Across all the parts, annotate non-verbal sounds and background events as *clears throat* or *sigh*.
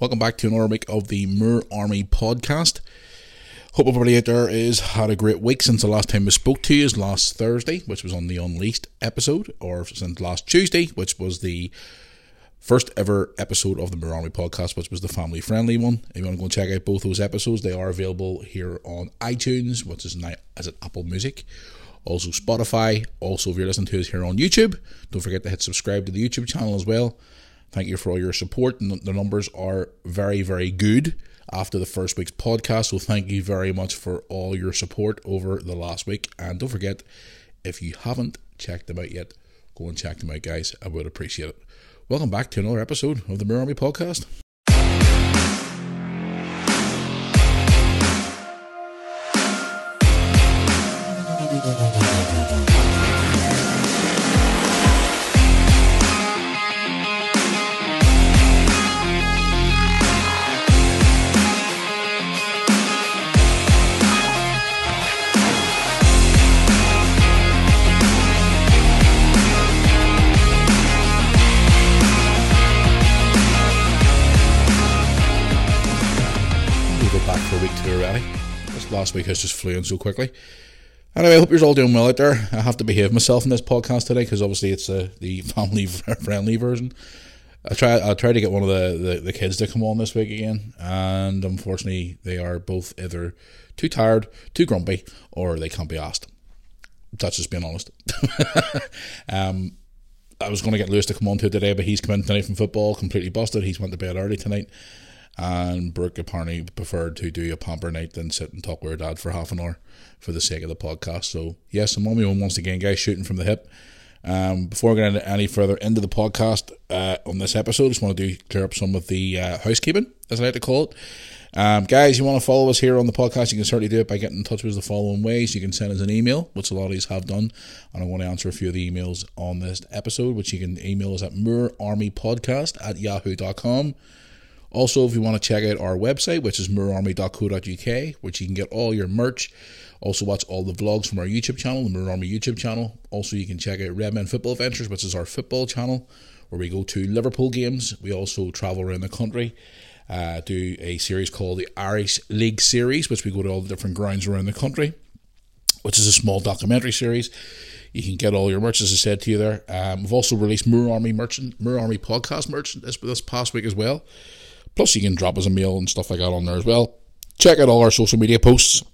Welcome back to another week of the Moore Army podcast. Hope everybody out there is had a great week since the last time we spoke to you is last Thursday, which was on the Unleashed episode, or since last Tuesday, which was the first ever episode of the Moore Army podcast, which was the family friendly one. If you want to go and check out both those episodes, they are available here on iTunes, which is now as it Apple Music, also Spotify. Also, if you're listening to us here on YouTube, don't forget to hit subscribe to the YouTube channel as well. Thank you for all your support. And the numbers are very, very good after the first week's podcast. So thank you very much for all your support over the last week. And don't forget, if you haven't checked them out yet, go and check them out, guys. I would appreciate it. Welcome back to another episode of the Moore Army Podcast. Last week has just flew in so quickly. Anyway, I hope you're all doing well out there. I have to behave myself in this podcast today because obviously it's uh, the *laughs* family friendly version. I try I tried to get one of the, the, the kids to come on this week again, and unfortunately they are both either too tired, too grumpy, or they can't be asked. That's just being honest. *laughs* um, I was going to get Lewis to come on to today, but he's come in tonight from football, completely busted. He's went to bed early tonight. And Brooke apparently preferred to do a pamper night than sit and talk with her dad for half an hour for the sake of the podcast. So, yes, I'm on my own once again, guys, shooting from the hip. Um, before I get any further into the podcast uh, on this episode, I just want to do clear up some of the uh, housekeeping, as I like to call it. Um, guys, you want to follow us here on the podcast, you can certainly do it by getting in touch with us the following ways. You can send us an email, which a lot of these have done, and I want to answer a few of the emails on this episode, which you can email us at moorearmypodcast at yahoo.com. Also, if you want to check out our website, which is moorearmy.co.uk, which you can get all your merch, also watch all the vlogs from our YouTube channel, the Moore Army YouTube channel. Also, you can check out Redmen Football Adventures, which is our football channel, where we go to Liverpool games. We also travel around the country, uh, do a series called the Irish League Series, which we go to all the different grounds around the country, which is a small documentary series. You can get all your merch, as I said to you there. Um, we've also released Moore Army merchant, Moore Army podcast merchant this, this past week as well. Plus, you can drop us a mail and stuff like that on there as well. Check out all our social media posts.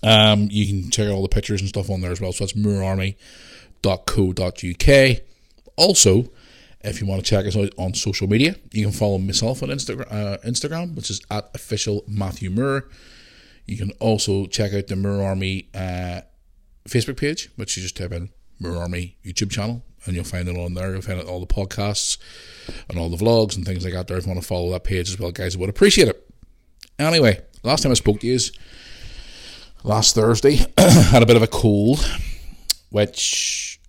Um, you can check out all the pictures and stuff on there as well. So that's moorearmy.co.uk. Also, if you want to check us out on social media, you can follow myself on Instagram, uh, Instagram which is at official Matthew Moore. You can also check out the Moore Army uh, Facebook page, which you just type in Moore Army YouTube channel, and you'll find it on there. You'll find all the podcasts and all the vlogs and things like that there. If you want to follow that page as well, guys, I would appreciate it. Anyway, last time I spoke to you is last Thursday. *clears throat* had a bit of a cold, which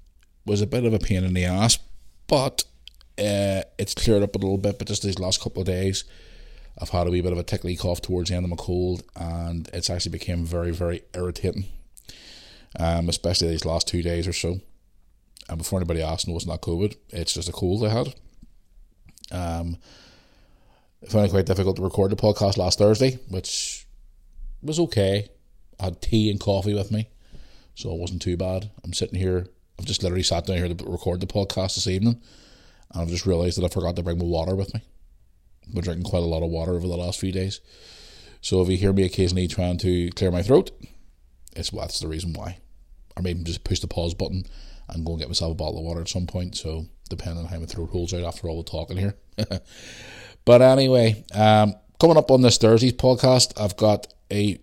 was a bit of a pain in the ass, but uh, it's cleared up a little bit. But just these last couple of days, I've had a wee bit of a tickly cough towards the end of my cold, and it's actually became very, very irritating. Um, especially these last two days or so. And before anybody asks, no, it's not COVID. It's just a cold I had. Um, I found it quite difficult to record the podcast last Thursday, which was okay. I had tea and coffee with me, so it wasn't too bad. I'm sitting here. I've just literally sat down here to record the podcast this evening, and I've just realised that I forgot to bring my water with me. I've been drinking quite a lot of water over the last few days. So if you hear me occasionally trying to clear my throat, it's that's the reason why. Or maybe just push the pause button and go and get myself a bottle of water at some point. So depending on how my throat holds out after all the talking here. *laughs* but anyway, um, coming up on this Thursday's podcast, I've got a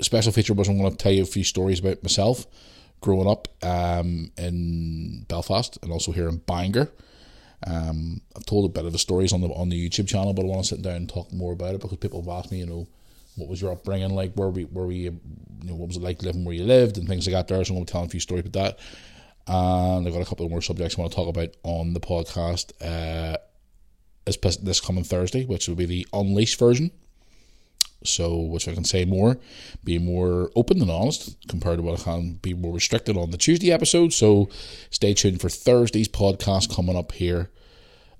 special feature which I'm going to tell you a few stories about myself growing up um, in Belfast and also here in Bangor. Um, I've told a bit of the stories on the on the YouTube channel, but I want to sit down and talk more about it because people have asked me, you know, what was your upbringing like? Where we where we you know what was it like living where you lived and things like that. There, so I'm going to tell a few stories about that. And I've got a couple more subjects I want to talk about on the podcast. Uh, this coming Thursday, which will be the unleashed version. So, which I can say more, be more open and honest compared to what I can be more restricted on the Tuesday episode. So, stay tuned for Thursday's podcast coming up here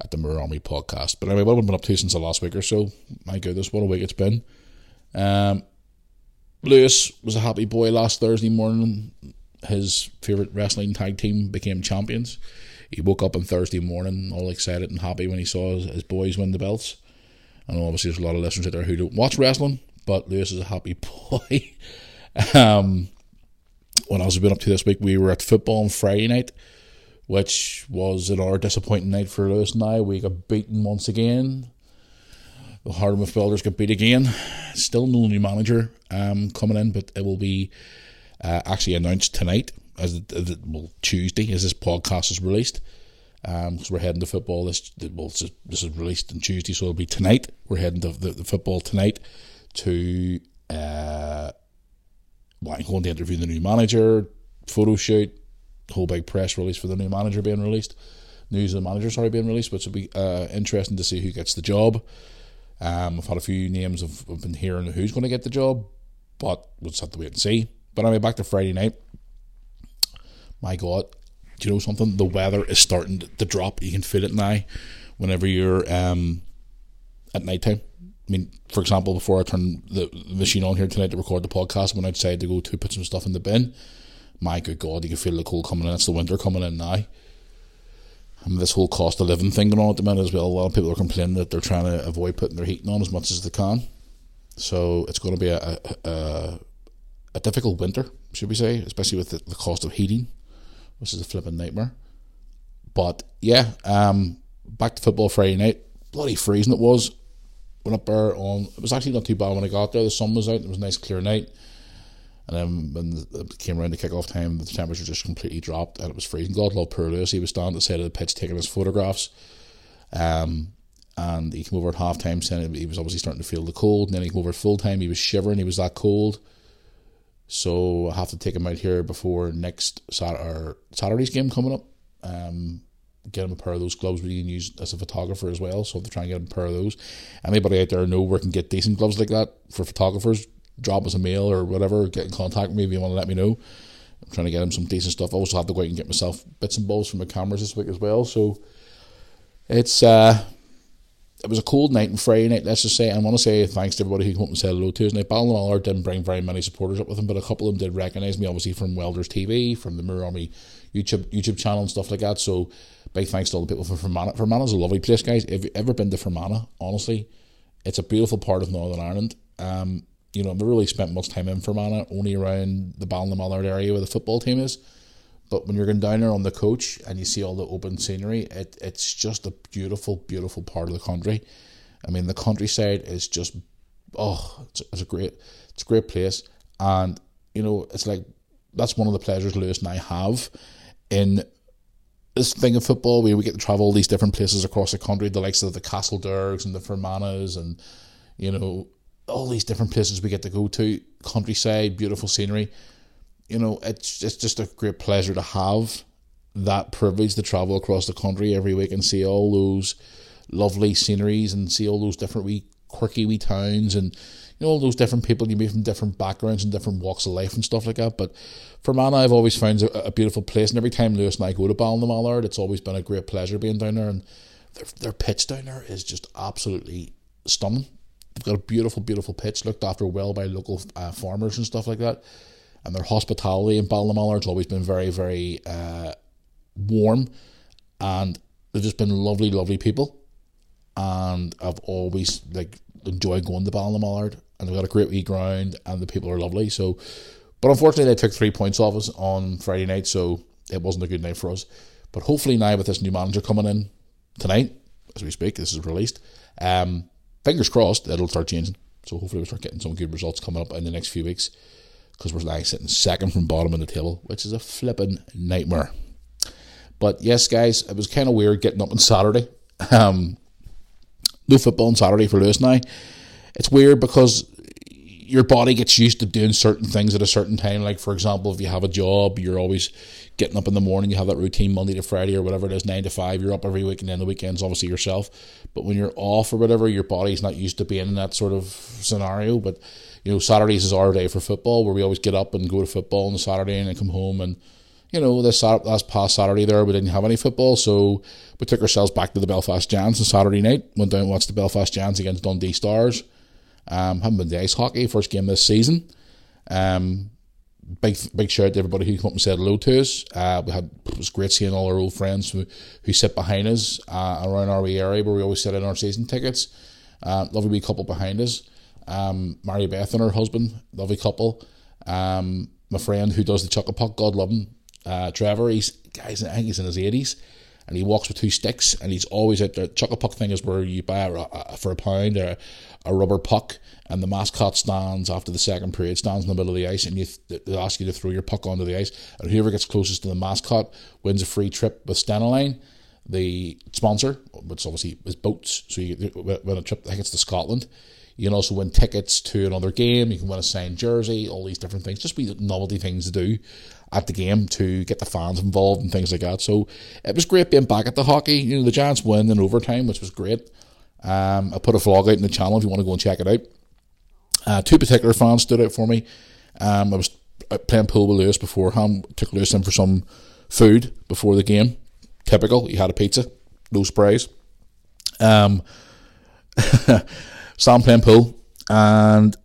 at the Moore Army podcast. But anyway, what have I been up to since the last week or so? My goodness, what a week it's been. Um, Lewis was a happy boy last Thursday morning. His favourite wrestling tag team became champions. He woke up on Thursday morning all excited and happy when he saw his, his boys win the belts. And obviously, there's a lot of listeners out there who don't watch wrestling, but Lewis is a happy *laughs* boy. um, when I was been up to this week, we were at football on Friday night, which was another disappointing night for Lewis and I. We got beaten once again. The Hardmouth Builders got beat again. Still no new manager um, coming in, but it will be uh, actually announced tonight, as as well Tuesday, as this podcast is released. Because um, we're heading to football. This well, this is, this is released on Tuesday, so it'll be tonight. We're heading to the, the football tonight to uh, well, I'm going to interview the new manager, photo shoot, whole big press release for the new manager being released, news of the manager sorry being released, which will be uh, interesting to see who gets the job. Um, I've had a few names of I've been hearing who's going to get the job, but we'll just have to wait and see. But anyway, back to Friday night. My God, do you know something? The weather is starting to drop. You can feel it now. Whenever you're um, at night time, I mean, for example, before I turned the machine on here tonight to record the podcast, when I decided to go to put some stuff in the bin, my good God, you can feel the cold coming in. It's the winter coming in now. I mean, this whole cost of living thing going on at the minute as well. A lot of people are complaining that they're trying to avoid putting their heating on as much as they can. So it's going to be a, a difficult winter, should we say, especially with the, the cost of heating, which is a flipping nightmare. But yeah, um, back to football Friday night. Bloody freezing it was went up there on. It was actually not too bad when I got there. The sun was out. It was a nice clear night. And then when it came around the kick-off time, the temperature just completely dropped and it was freezing. God love poor Lewis. He was standing at the side of the pitch taking his photographs. Um, and he came over at half time saying he was obviously starting to feel the cold. And then he came over at full time. He was shivering. He was that cold. So I have to take him out here before next Saturday, Saturday's game coming up. Um, get him a pair of those gloves we can use as a photographer as well. So to try and get him a pair of those. Anybody out there know where can get decent gloves like that for photographers? Drop us a mail or whatever. Get in contact with me if you want to let me know. I'm trying to get him some decent stuff. I also have to go out and get myself bits and balls from my cameras this week as well. So it's uh it was a cold night and Friday night, let's just say. I want to say thanks to everybody who came up and said hello to us. Now, Ballinamallard didn't bring very many supporters up with him, but a couple of them did recognise me, obviously, from Welders TV, from the Moore Army YouTube YouTube channel and stuff like that. So big thanks to all the people from Fermanagh. Fermanagh's a lovely place, guys. If you've ever been to Fermanagh, honestly, it's a beautiful part of Northern Ireland. Um, you know, I've really spent much time in Fermanagh, only around the Ballinamallard area where the football team is. But when you're going down there on the coach and you see all the open scenery, it, it's just a beautiful, beautiful part of the country. I mean, the countryside is just, oh, it's, it's a great, it's a great place. And, you know, it's like, that's one of the pleasures Lewis and I have in this thing of football where we get to travel all these different places across the country, the likes of the Castledergs and the Fermanaghs and, you know, all these different places we get to go to, countryside, beautiful scenery. You know, it's it's just a great pleasure to have that privilege to travel across the country every week and see all those lovely sceneries and see all those different wee quirky wee towns and you know all those different people you meet from different backgrounds and different walks of life and stuff like that. But for Fermanagh, I've always found a, a beautiful place, and every time Lewis and I go to Ballinamallard, it's always been a great pleasure being down there. And their, their pitch down there is just absolutely stunning. They've got a beautiful, beautiful pitch looked after well by local uh, farmers and stuff like that. And their hospitality in Ballinamallard has always been very, very uh, warm, and they've just been lovely, lovely people. And I've always like enjoyed going to Ballinamallard, and they've got a great wee ground, and the people are lovely. So, but unfortunately, they took three points off us on Friday night, so it wasn't a good night for us. But hopefully now with this new manager coming in tonight, as we speak, this is released. Um, fingers crossed it'll start changing. So hopefully we'll start getting some good results coming up in the next few weeks because we're now sitting second from bottom in the table, which is a flipping nightmare. But yes, guys, it was kind of weird getting up on Saturday. Um, no football on Saturday for Lewis now. It's weird because your body gets used to doing certain things at a certain time. Like, for example, if you have a job, you're always getting up in the morning, you have that routine Monday to Friday or whatever it is, nine to five, you're up every week, and then the weekends, obviously, yourself. But when you're off or whatever, your body's not used to being in that sort of scenario. But, you know, Saturdays is our day for football where we always get up and go to football on the Saturday and then come home and you know, this last past Saturday there, we didn't have any football, so we took ourselves back to the Belfast Giants on Saturday night. Went down and watched the Belfast Giants against Dundee Stars. Um, haven't been to ice hockey, first game this season. Um, big big shout out to everybody who came up and said hello to us. Uh, we had it was great seeing all our old friends who, who sit behind us uh, around our area where we always sit in our season tickets. Uh, lovely wee couple behind us. Um, Mary Beth and her husband, lovely couple. Um, my friend who does the chuckle puck, God love him, uh, Trevor. He's guys, I think he's in his eighties, and he walks with two sticks, and he's always at the chuckle puck thing is where you buy a, a, for a pound a, a rubber puck, and the mascot stands after the second period, stands in the middle of the ice, and you th- they ask you to throw your puck onto the ice, and whoever gets closest to the mascot wins a free trip with Stena the sponsor, which obviously is boats. So you win a trip, I think it's to Scotland. You can also win tickets to another game. You can win a signed jersey, all these different things. Just be novelty things to do at the game to get the fans involved and things like that. So it was great being back at the hockey. You know, the Giants win in overtime, which was great. Um, I put a vlog out in the channel if you want to go and check it out. Uh, two particular fans stood out for me. Um, I was playing pool with Lewis beforehand. Took Lewis in for some food before the game. Typical. He had a pizza, no surprise. Um, *laughs* Sam playing pool, and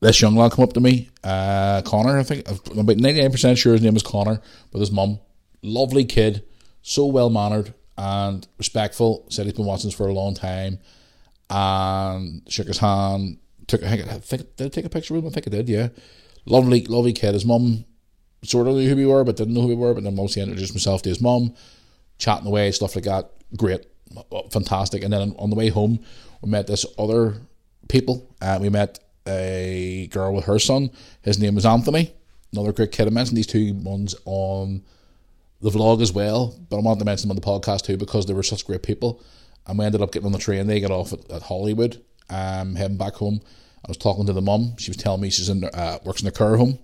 this young lad come up to me, uh, Connor, I think. I'm about 99% sure his name is Connor, but his mum. Lovely kid, so well mannered and respectful. Said he's been watching us for a long time, and shook his hand. Took, I think, did I take a picture with him? I think I did, yeah. Lovely, lovely kid. His mum sort of knew who we were, but didn't know who we were. But then mostly introduced myself to his mum, chatting away, stuff like that. Great, fantastic. And then on the way home, we met this other people. Uh, we met a girl with her son. His name was Anthony. Another great kid. I mentioned these two ones on the vlog as well, but I wanted to mention them on the podcast too because they were such great people. And we ended up getting on the train. They got off at, at Holywood, um, heading back home. I was talking to the mum. She was telling me she's in uh, works in a care home,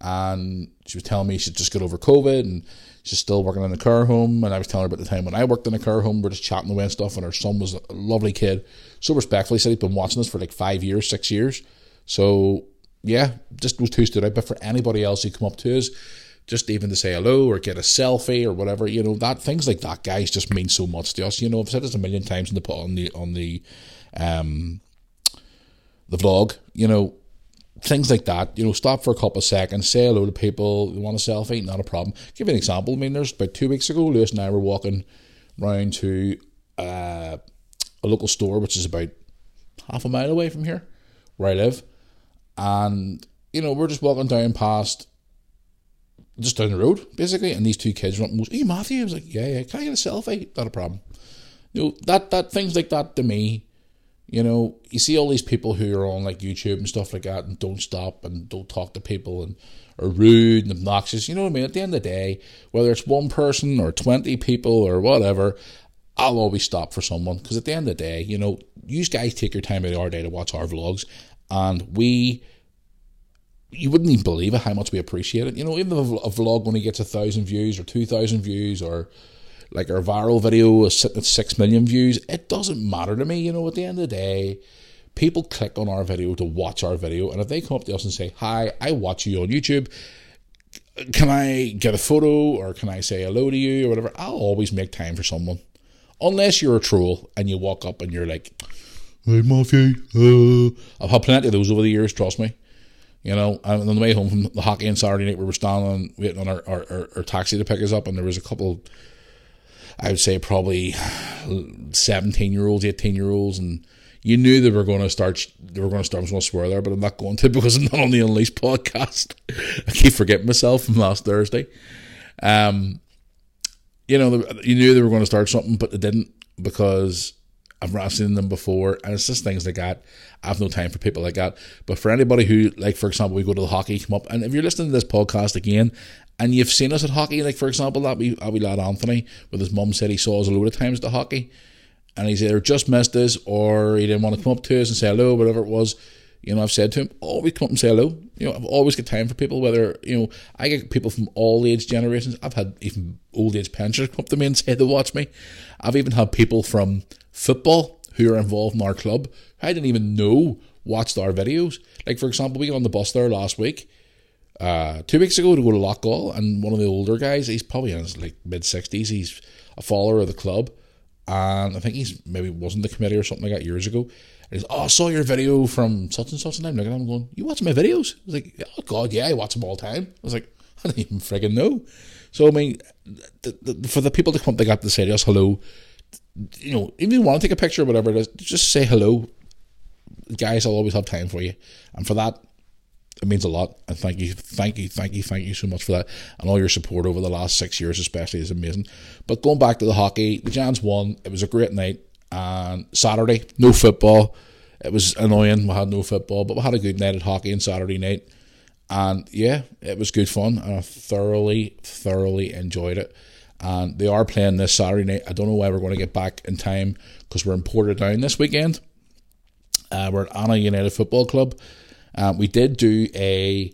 and she was telling me she just got over COVID and she's still working in the care home. And I was telling her about the time when I worked in a care home. We're just chatting away and stuff. And her son was a lovely kid, so respectfully said he'd been watching this for like five years, six years. So yeah, just those two stood out. But for anybody else who come up to us, just even to say hello or get a selfie or whatever, you know, that things like that, guys, just mean so much to us. You know, I've said this a million times in the on the on the um the vlog. You know, things like that. You know, stop for a couple of seconds, say hello to people. You want a selfie? Not a problem. Give you an example. I mean, there's about two weeks ago, Lewis and I were walking round to uh, a local store, which is about half a mile away from here, where I live, and you know, we're just walking down past. Just down the road, basically, and these two kids went, "Hey, Matthew," I was like, "Yeah, yeah, can I get a selfie?" Not a problem. You know that that things like that to me you know, you see all these people who are on like YouTube and stuff like that and don't stop and don't talk to people and are rude and obnoxious. You know what I mean? At the end of the day, whether it's one person or 20 people or whatever, I'll always stop for someone because at the end of the day, you know, you guys take your time out of our day to watch our vlogs and we you wouldn't even believe it how much we appreciate it. You know, even if a vlog only gets a thousand views or two thousand views or like our viral video is sitting at six million views. It doesn't matter to me, you know, at the end of the day, people click on our video to watch our video, and if they come up to us and say, Hi, I watch you on YouTube, can I get a photo or can I say hello to you or whatever? I'll always make time for someone. Unless you're a troll and you walk up and you're like, Hey Matthew, uh. I've had plenty of those over the years, trust me. You know, and on the way home from the hockey on Saturday night, where we were standing waiting on our, our, our, our taxi to pick us up, and there was a couple I would say probably 17 year olds, 18 year olds, and you knew they were going to start. They were going to start. I was going to swear there, but I'm not going to *laughs* because I'm not on the Unleashed podcast. I keep forgetting myself from last Thursday. Um, you know, you knew they were going to start something, but they didn't because I've not seen them before, and it's just things like that. I have no time for people like that. But for anybody who, like, for example, we go to the hockey, come up, and if you're listening to this podcast again and you've seen us at hockey, like for example, that wee, that lad Anthony, with his mum said he saw us a load of times at hockey, and he's either just missed us or he didn't want to come up to us and say hello, whatever it was. You know, I've said to him, always come up and say hello. You know, I've always got time for people, whether, you know, I get people from all age generations. I've had even old age pensioners come up to me and say they watch me. I've even had people from football who are involved in our club I didn't even know watched our videos. Like, for example, we got on the bus there last week uh, two weeks ago to go to Loughgall, and one of the older guys, he's probably in his like mid sixties. He's a follower of the club, and I think he's maybe wasn't the committee or something like that years ago. And he's, oh, I saw your video from such and such, and I'm looking at him going, you watch my videos? I was like, oh god, yeah, I watch them all the time. I was like, *laughs* I don't even frigging know. So I mean, the, the, for the people to come up, they got to say to us hello. You know, if you want to take a picture or whatever, it is, just say hello. Guys, I'll always have time for you, and for that, it means a lot. And thank you, thank you, thank you, thank you so much for that. And all your support over the last six years, especially, is amazing. But going back to the hockey, the Giants won. It was a great night. And Saturday, no football. It was annoying. We had no football, but we had a good night at hockey on Saturday night. And yeah, it was good fun. And I thoroughly, thoroughly enjoyed it. And they are playing this Saturday night. I don't know why we're going to get back in time because we're in Portadown this weekend. Uh, we're at Annagh United Football Club um, we did do a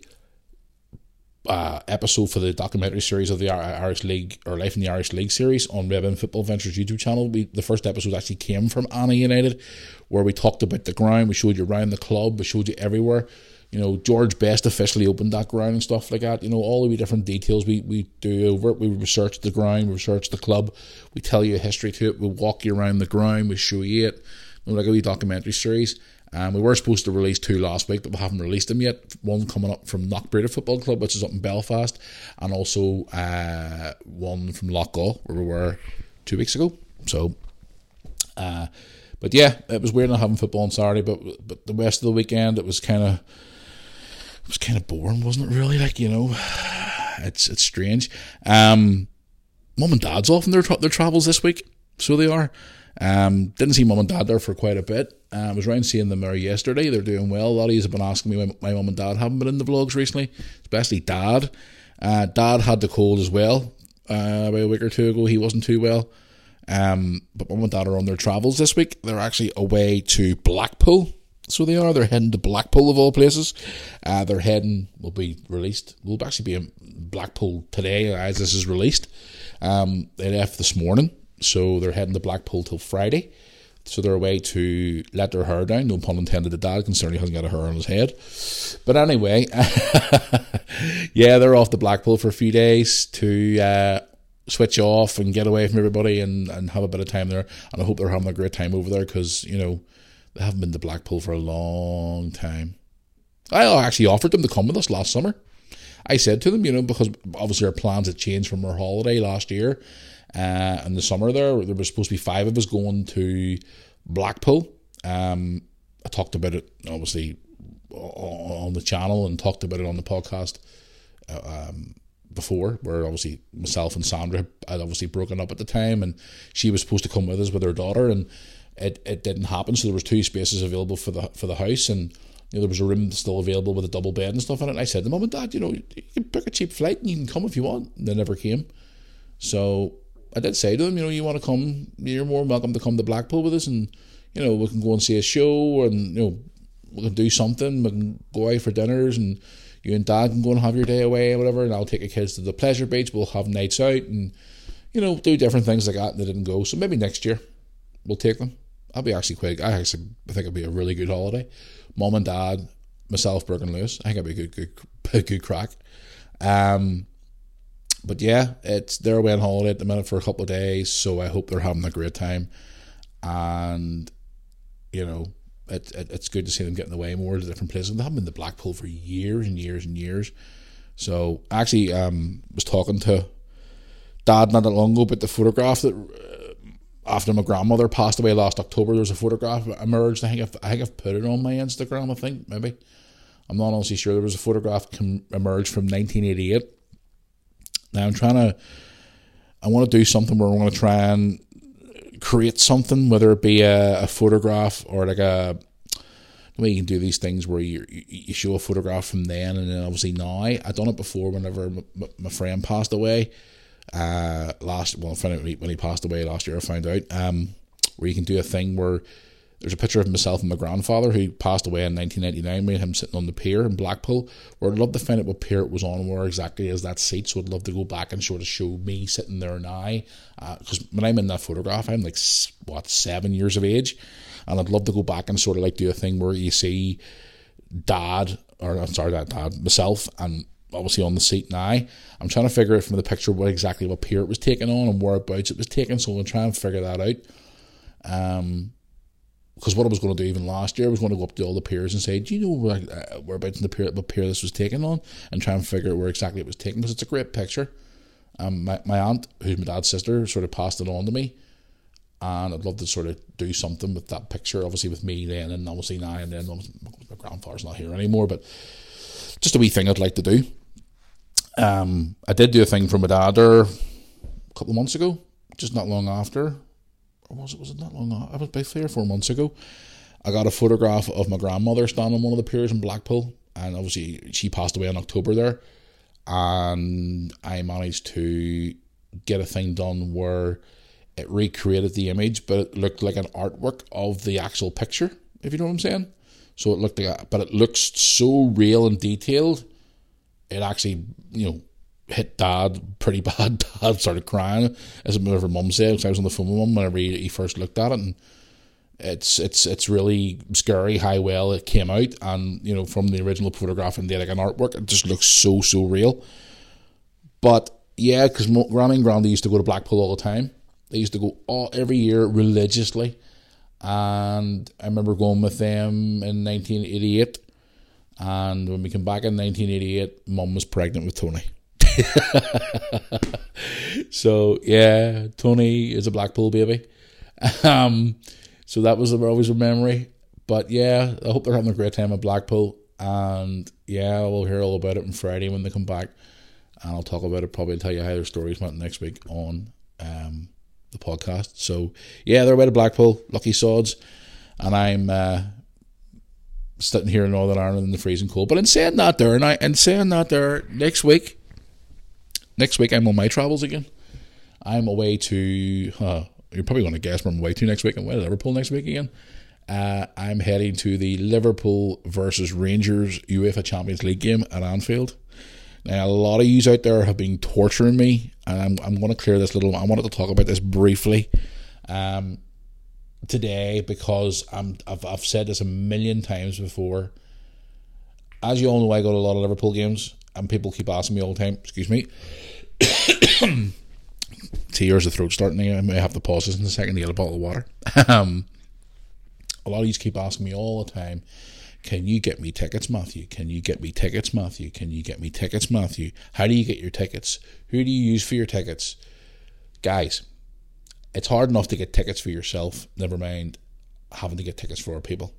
uh, episode for the documentary series of the Irish League or Life in the Irish League series on Redmen Football Adventures YouTube channel. We the first episode actually came from Annagh United, where we talked about the ground. We showed you around the club. We showed you everywhere. You know, George Best officially opened that ground and stuff like that. You know, all the different details we, we do over it. We research the ground, we research the club. We tell you a history to it. We walk you around the ground. We show you it. You know, like a wee documentary series. Um, we were supposed to release two last week, but we haven't released them yet. One coming up from Knockbreda Football Club, which is up in Belfast, and also uh, one from Loughgall, where we were two weeks ago. So, uh, but yeah, it was weird not having football on Saturday, but but the rest of the weekend it was kind of it was kind of boring, wasn't it? Really, like you know, *sighs* it's it's strange. Um, Mum and Dad's off on their their travels this week, so they are. Um, didn't see mum and dad there for quite a bit. Uh, I was around seeing them there yesterday. They're doing well. A lot of you have been asking me why my mum and dad haven't been in the vlogs recently, especially dad. Uh, dad had the cold as well uh, about a week or two ago. He wasn't too well. Um, but mum and dad are on their travels this week. They're actually away to Blackpool. So they are. They're heading to Blackpool of all places. Uh, they're heading will be released. Will actually be in Blackpool today as this is released. Um, they left this morning so they're heading to Blackpool till Friday. So they're away to let their hair down. No pun intended. The dad concerning hasn't got a hair on his head. But anyway, *laughs* yeah, they're off to Blackpool for a few days to uh, switch off and get away from everybody and, and have a bit of time there. And I hope they're having a great time over there because, you know, they haven't been to Blackpool for a long time. I actually offered them to come with us last summer. I said to them, you know, because obviously our plans had changed from our holiday last year uh, in the summer there. There was supposed to be five of us going to Blackpool. Um, I talked about it obviously on the channel and talked about it on the podcast uh, um, before, where obviously myself and Sandra had obviously broken up at the time, and she was supposed to come with us with her daughter, and it, it didn't happen. So there was two spaces available for the for the house, and you know, there was a room still available with a double bed and stuff in it. And I said to mum and dad, you know, you can book a cheap flight and you can come if you want. And they never came. So I did say to them, you know, you want to come, you're more welcome to come to Blackpool with us, and you know, we can go and see a show, and you know, we can do something. We can go out for dinners, and you and Dad can go and have your day away or whatever. And I'll take the kids to the pleasure beach. We'll have nights out, and you know, do different things like that. And they didn't go, so maybe next year we'll take them. I'll be actually quite. I actually think it'll be a really good holiday. Mom and Dad, myself, Brooke and Lewis. I think it'll be a good, good, *laughs* good crack. Um, but yeah, it's they're away on holiday at the minute for a couple of days, so I hope they're having a great time. And you know, it, it it's good to see them getting away more to different places. They haven't been to Blackpool for years and years and years. So I actually um, was talking to Dad not that long ago about the photograph that uh, after my grandmother passed away last October. There was a photograph emerged. I think I've, I think I've put it on my Instagram. I think maybe I'm not honestly sure. There was a photograph com- emerged from 1988 now I'm trying to, I want to do something where I want to try and create something, whether it be a, a photograph or like a, the way you can do these things where you you show a photograph from then and then obviously now. I've done it before whenever my, my friend passed away. Uh, last well, when he passed away last year, I found out um, where you can do a thing where there's a picture of myself and my grandfather who passed away in 1999. Me and him sitting on the pier in Blackpool. Where I'd love to find out what pier it was on, where exactly is that seat. So I'd love to go back and sort of show me sitting there now. Because uh, when I'm in that photograph, I'm like what seven years of age, and I'd love to go back and sort of like do a thing where you see dad or I'm sorry, that dad myself and obviously on the seat now. I'm trying to figure out from the picture what exactly what pier it was taken on and whereabouts it was taken. So I'm to try and figure that out. Um, because what I was going to do even last year I was going to go up to all the peers and say, do you know where, uh, whereabouts in the pier, what pier this was taken on, and try and figure out where exactly it was taken because it's a great picture. Um, my, my aunt, who's my dad's sister, sort of passed it on to me, and I'd love to sort of do something with that picture. Obviously with me then, and obviously now and then. My grandfather's not here anymore, but just a wee thing I'd like to do. Um, I did do a thing for my dad there a couple of months ago, just not long after or was it was it not long ago? I was about three or four months ago. I got a photograph of my grandmother standing on one of the piers in Blackpool, and obviously she passed away in October there. And I managed to get a thing done where it recreated the image, but it looked like an artwork of the actual picture. If you know what I'm saying. So it looked like, a, but it looks so real and detailed. It actually, you know, hit dad pretty *laughs* bad. Dad started crying, as whenever mum said, because I was on the phone with mum whenever he, he first looked at it, and it's it's it's really scary how well it came out, and you know from the original photograph and the like an artwork, it just looks so so real. But yeah, because Granny and Grandy used to go to Blackpool all the time. They used to go all every year religiously, and I remember going with them in 1988. And when we came back in 1988, Mum was pregnant with Tony. *laughs* so yeah, Tony is a Blackpool baby. Um, so that was always a memory. But yeah, I hope they're having a great time at Blackpool. And yeah, we'll hear all about it on Friday when they come back. And I'll talk about it, probably tell you how their stories went next week on um, the podcast. So yeah, they're away to Blackpool, lucky sods. And I'm uh, sitting here in Northern Ireland in the freezing cold. But in saying that there, and I in saying that there, next week next week I'm on my travels again. I'm away to. Uh, you're probably going to guess where I'm away to next week. I'm away to Liverpool next week again. Uh, I'm heading to the Liverpool versus Rangers UEFA Champions League game at Anfield. Now, a lot of yous out there have been torturing me, and I'm, I'm going to clear this little. I wanted to talk about this briefly um, today because I'm, I've, I've said this a million times before. As you all know, I go to a lot of Liverpool games and people keep asking me all the time, excuse me. *coughs* Tears, the throat starting. I may have to pause this in a second to get a bottle of water. *laughs* Um, a lot of you keep asking me all the time, can you get me tickets, Matthew? Can you get me tickets, Matthew? Can you get me tickets, Matthew? How do you get your tickets? Who do you use for your tickets? Guys, it's hard enough to get tickets for yourself, never mind having to get tickets for our people.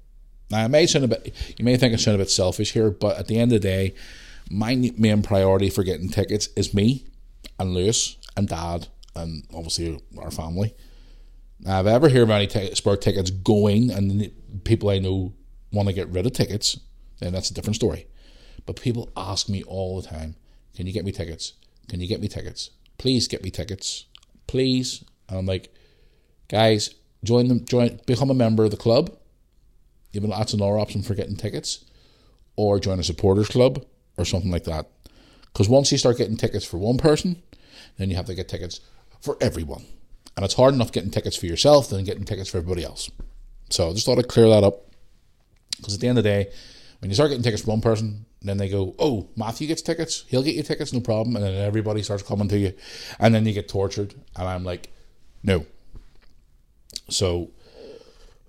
Now, I may sound a bit, you may think I sound a bit selfish here, but at the end of the day, my main priority for getting tickets is me and Lewis and Dad and obviously our family. Now, if I ever hear of any t- tickets going and people I know want to get rid of tickets, then that's a different story. But people ask me all the time, "Can you get me tickets? Can you get me tickets? Please get me tickets, please." And I'm like, guys, join them, join, become a member of the club. Even that's another option for getting tickets, or join a supporters club or something like that. Because once you start getting tickets for one person, then you have to get tickets for everyone. And it's hard enough getting tickets for yourself than getting tickets for everybody else. So I just thought I'd clear that up. Because at the end of the day, when you start getting tickets for one person, then they go, oh, Matthew gets tickets, he'll get you tickets, no problem. And then everybody starts coming to you. And then you get tortured. And I'm like, no. So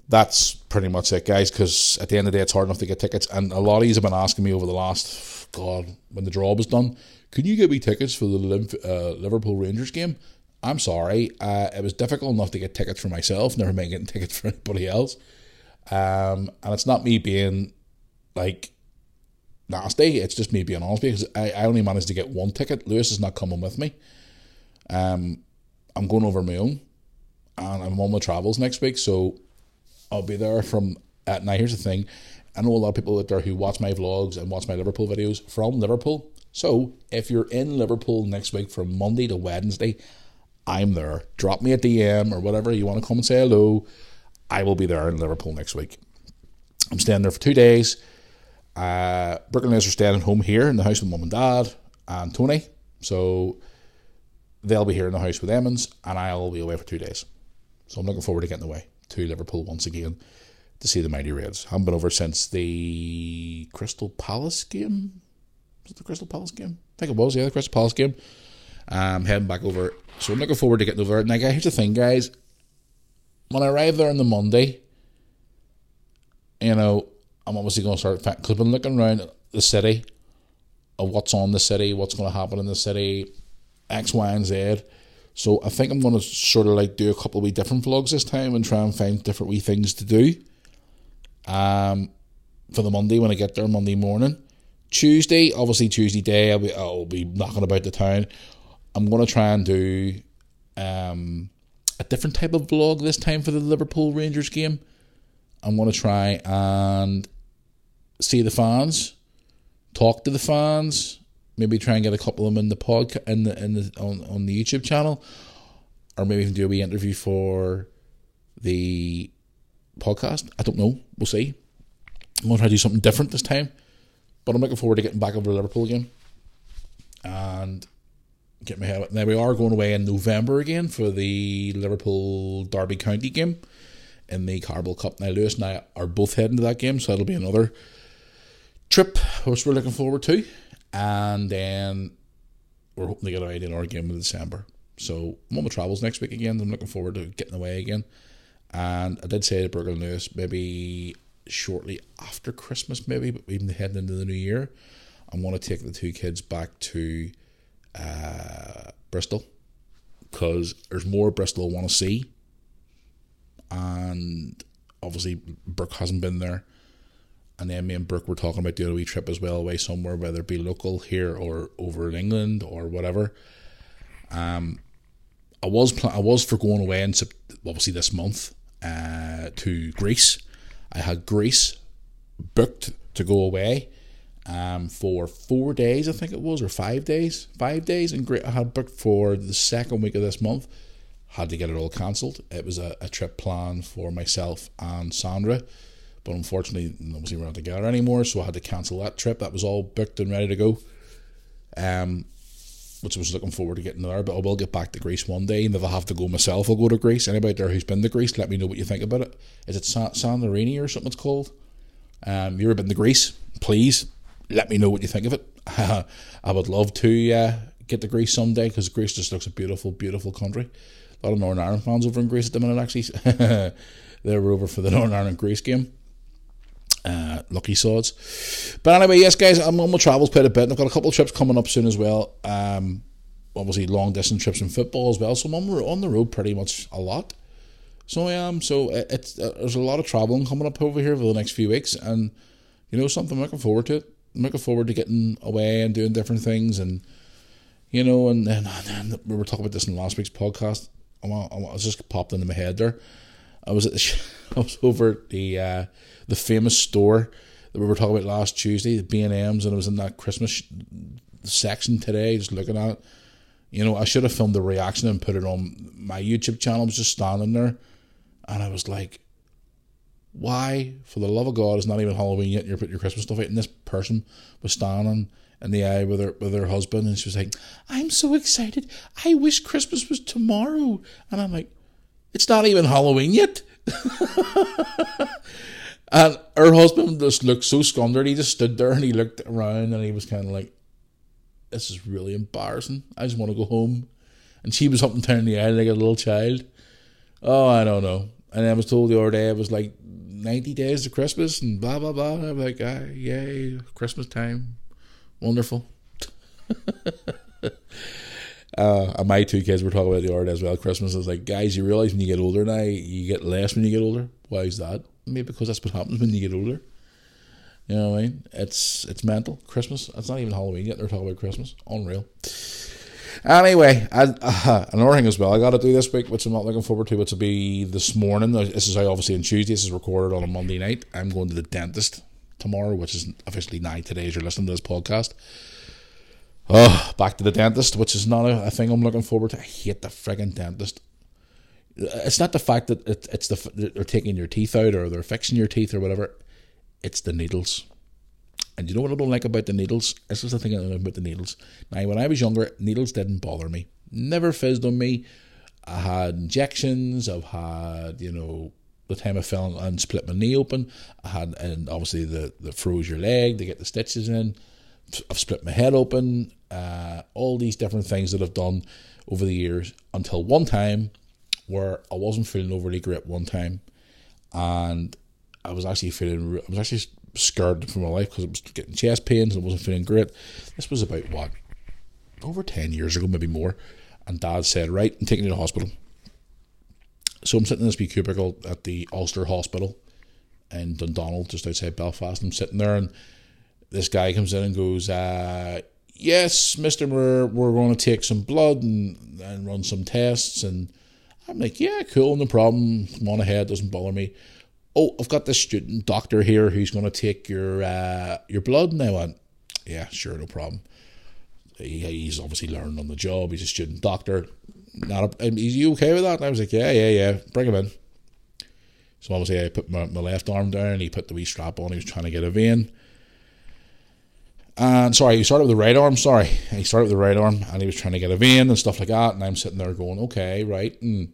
that's pretty much it, guys. Because at the end of the day, it's hard enough to get tickets. And a lot of you have been asking me over the last God, when the draw was done, can you get me tickets for the uh, Liverpool Rangers game? I'm sorry, uh, it was difficult enough to get tickets for myself, never mind getting *laughs* tickets for anybody else. Um, and it's not me being like nasty, it's just me being honest because I, I only managed to get one ticket. Lewis is not coming with me. Um, I'm going over my own, and I'm on my travels next week, so I'll be there from. Uh, now, here's the thing I know a lot of people out there who watch my vlogs and watch my Liverpool videos from Liverpool. So if you're in Liverpool next week from Monday to Wednesday, I'm there. Drop me a DM or whatever you want to come and say hello. I will be there in Liverpool next week. I'm staying there for two days. Uh, Brooke and are staying at home here in the house with mum and dad and Tony. So they'll be here in the house with Emmons and I'll be away for two days. So I'm looking forward to getting away to Liverpool once again to see the Mighty Reds. Haven't been over since the Crystal Palace game. Was it the Crystal Palace game? I think it was, yeah, the Crystal Palace game. I'm heading back over. So I'm looking forward to getting over it. Now, here's the thing, guys. When I arrive there on the Monday, you know, I'm obviously going to start because been looking around the city of what's on the city, what's going to happen in the city, X, Y, and Z. So I think I'm going to sort of like do a couple of wee different vlogs this time and try and find different wee things to do. Um, for the Monday when I get there Monday morning. Tuesday, obviously Tuesday day, I'll be I'll be knocking about the town. I'm going to try and do um, a different type of vlog this time for the Liverpool Rangers game. I'm going to try and see the fans, talk to the fans, maybe try and get a couple of them in the pod in the in the on, on the YouTube channel, or maybe even do a wee interview for the podcast. I don't know. We'll see. I'm to try to do something different this time, but I'm looking forward to getting back over to Liverpool again and get my head. Now we are going away in November again for the Liverpool Derby County game in the Carabao Cup. Now Lewis and I are both heading to that game, so that'll be another trip which we're looking forward to, and then we're hoping to get away to our game in December. So my travels next week again. I'm looking forward to getting away again. And I did say to Burger Lewis maybe shortly after Christmas, maybe, but even heading into the new year, I'm going to take the two kids back to uh, Bristol because there's more Bristol I want to see, and obviously Brooke hasn't been there. And then me and Brooke were talking about doing a wee trip as well away somewhere, whether it be local here or over in England or whatever. Um, I was pl- I was for going away in obviously this month uh, to Greece. I had Greece booked to go away um, for four days, I think it was, or five days, five days. And I had booked for the second week of this month. Had to get it all cancelled. It was a, a trip plan for myself and Sandra, but unfortunately, obviously we're not together anymore, so I had to cancel that trip. That was all booked and ready to go. Um, which I was looking forward to getting there. But I will get back to Greece one day, and if I have to go myself, I'll go to Greece. Anybody there who's been to Greece, let me know what you think about it. Is it San- Santorini or something it's called? Um, you ever been to Greece? Please let me know what you think of it. *laughs* I would love to uh, get to Greece someday because Greece just looks a beautiful, beautiful country. A lot of Northern Ireland fans over in Greece at the minute, actually. *laughs* they were over for the Northern Ireland Greece game. Uh, lucky swords. But anyway, yes, guys, I'm on my travels quite a bit. And I've got a couple of trips coming up soon as well. Um, obviously, long distance trips in football as well. So I'm on the road pretty much a lot. So I am. So it's uh, there's a lot of traveling coming up over here for the next few weeks, and you know something. I'm looking forward to it. I'm looking forward to getting away and doing different things, and you know, and then we were talking about this in last week's podcast. I, was just popped into my head there. I was at the *laughs* I was over at the uh, the famous store that we were talking about last Tuesday, the B and M's, and it was in that Christmas section today, just looking at it. You know, I should have filmed the reaction and put it on my YouTube channel. I was just standing there, and I was like, "Why, for the love of God, it's not even Halloween yet. You're putting your Christmas stuff out." And this person was standing in the eye with her with her husband, and she was like, "I'm so excited. I wish Christmas was tomorrow." And I'm like, "It's not even Halloween yet." *laughs* and her husband just looked so squandered. He just stood there and he looked around and he was kind of like, "This is really embarrassing. I just want to go home." And she was up and down the aisle like a little child. Oh, I don't know. And I was told the other day it was like ninety days to Christmas and blah blah blah. I'm like, ah, yay, Christmas time, wonderful. *laughs* Uh, and my two kids were talking about the day as well. Christmas is like, guys, you realize when you get older now, you get less when you get older. Why is that? Maybe because that's what happens when you get older. You know what I mean? It's it's mental. Christmas. It's not even Halloween yet. They're talking about Christmas. Unreal. Anyway, I, uh, another thing as well I got to do this week, which I'm not looking forward to, which will be this morning. This is obviously on Tuesday. This is recorded on a Monday night. I'm going to the dentist tomorrow, which is officially night today as you're listening to this podcast. Oh, back to the dentist, which is not a, a thing I'm looking forward to. I hate the frigging dentist. It's not the fact that it, it's the they're taking your teeth out or they're fixing your teeth or whatever. It's the needles. And you know what I don't like about the needles? This is the thing I don't like about the needles. Now, when I was younger, needles didn't bother me. Never fizzed on me. I had injections. I've had, you know, the time I fell and split my knee open. I had, and obviously the, the froze your leg to get the stitches in I've split my head open, uh, all these different things that I've done over the years until one time where I wasn't feeling overly great one time, and I was actually feeling I was actually scared for my life because I was getting chest pains and I wasn't feeling great. This was about what over ten years ago, maybe more, and Dad said, "Right, I'm taking you to the hospital." So I'm sitting in this wee cubicle at the Ulster Hospital in Dundonald, just outside Belfast. I'm sitting there, and this guy comes in and goes, uh, "Yes, Mister, we're we're going to take some blood and and run some tests." And I'm like, "Yeah, cool, no problem. Come on ahead, doesn't bother me." Oh, I've got this student doctor here who's going to take your uh, your blood. And I went, "Yeah, sure, no problem." He, he's obviously learned on the job. He's a student doctor. Not a, is you okay with that? And I was like, "Yeah, yeah, yeah. Bring him in." So obviously, I put my, my left arm down. He put the wee strap on. He was trying to get a vein. And sorry, he started with the right arm. Sorry, he started with the right arm, and he was trying to get a vein and stuff like that. And I'm sitting there going, "Okay, right." And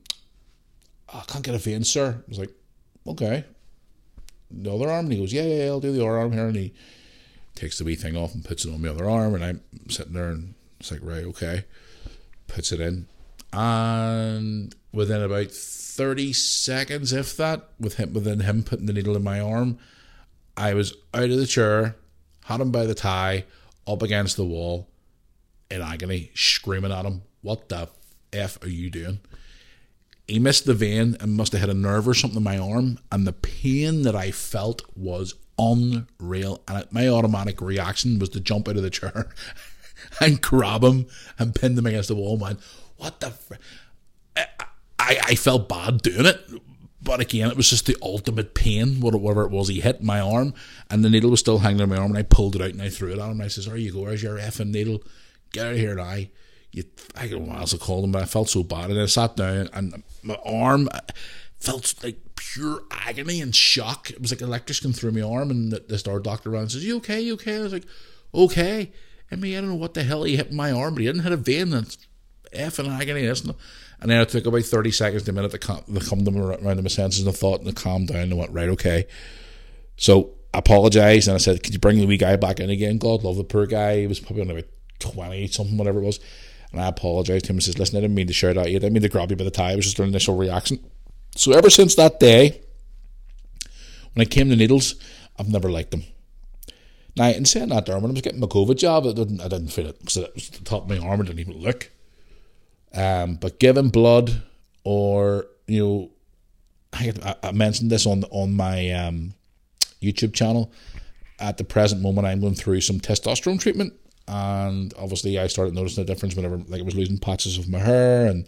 Ah, I can't get a vein, sir. I was like, "Okay." The other arm, and he goes, "Yeah, yeah, yeah I'll do the other arm here." And he takes the wee thing off and puts it on the other arm, and I'm sitting there, and it's like, "Right, okay." Puts it in, and within about 30 seconds, if that, with him within him putting the needle in my arm, I was out of the chair, had him by the tie, up against the wall, in agony, screaming at him, What the F are you doing? He missed the vein and must have hit a nerve or something in my arm, and the pain that I felt was unreal. And my automatic reaction was to jump out of the chair *laughs* and grab him and pin him against the wall, man. What the? Fr- I, I felt bad doing it. But again, it was just the ultimate pain, whatever it was. He hit my arm, and the needle was still hanging on my arm, and I pulled it out and I threw it at him. I says, "There you go. There's your effing needle. Get out of here now." You, I don't know what else I called him, but I felt so bad, and I sat down, and my arm felt like pure agony and shock. It was like electricity through my arm, and this our doctor around says, "You okay? You okay?" I was like, "Okay." I mean, I don't know what the hell he hit my arm, but he didn't hit a vein. That's effing agony, isn't it? And then it took about 30 seconds to a minute to come, to come to around to my senses and thought and I calmed down and went, right, okay. So I apologised and I said, could you bring the wee guy back in again? God love the poor guy. He was probably only about 20 something, whatever it was. And I apologised to him and says, listen, I didn't mean to shout at you. I didn't mean to grab you by the tie. It was just an initial reaction. So ever since that day, when it came to needles, I've never liked them. Now, in saying that, there, when I was getting my COVID job, I didn't, I didn't feel it because it was the top of my arm. It didn't even look. Um, but giving blood, or you know, I, I mentioned this on on my um, YouTube channel. At the present moment, I'm going through some testosterone treatment, and obviously, I started noticing the difference whenever, like, I was losing patches of my hair and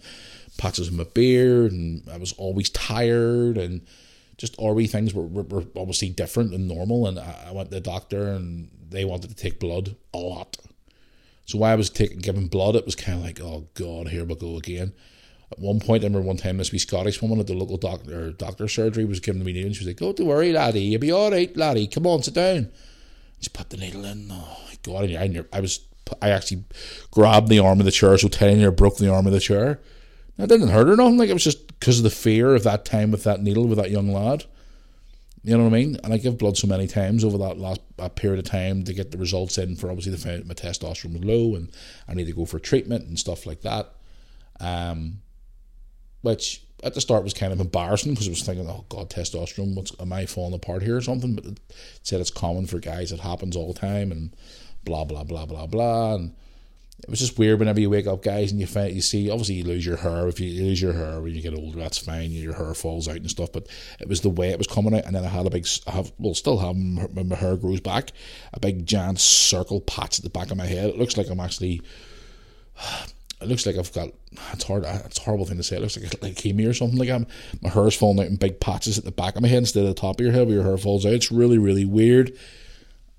patches of my beard, and I was always tired, and just all wee things were, were, were, obviously different than normal. And I, I went to the doctor, and they wanted to take blood a lot. So while I was taking giving blood, it was kind of like, oh god, here we go again. At one point, I remember one time this wee Scottish woman at the local doctor doctor surgery was giving me and she was like, "Don't worry, laddie, you'll be all right, laddie. Come on, sit down." She put the needle in. Oh my god, I, I was I actually grabbed the arm of the chair so tight near broke the arm of the chair. That didn't hurt or nothing. Like it was just because of the fear of that time with that needle with that young lad. You know what I mean? And I give blood so many times over that last that period of time to get the results in for obviously the my testosterone was low and I need to go for treatment and stuff like that. Um, which at the start was kind of embarrassing because I was thinking, oh god, testosterone, what's am I falling apart here or something? But it said it's common for guys, it happens all the time, and blah blah blah blah blah. And it was just weird whenever you wake up, guys, and you find you see obviously you lose your hair. If you lose your hair when you get older, that's fine. Your hair falls out and stuff. But it was the way it was coming out, and then I had a big, I have, well, still have my hair grows back, a big giant circle patch at the back of my head. It looks like I'm actually. It looks like I've got. It's hard. It's a horrible thing to say. It looks like a leukemia or something like that. My hair's falling out in big patches at the back of my head instead of the top of your head where your hair falls out. It's really, really weird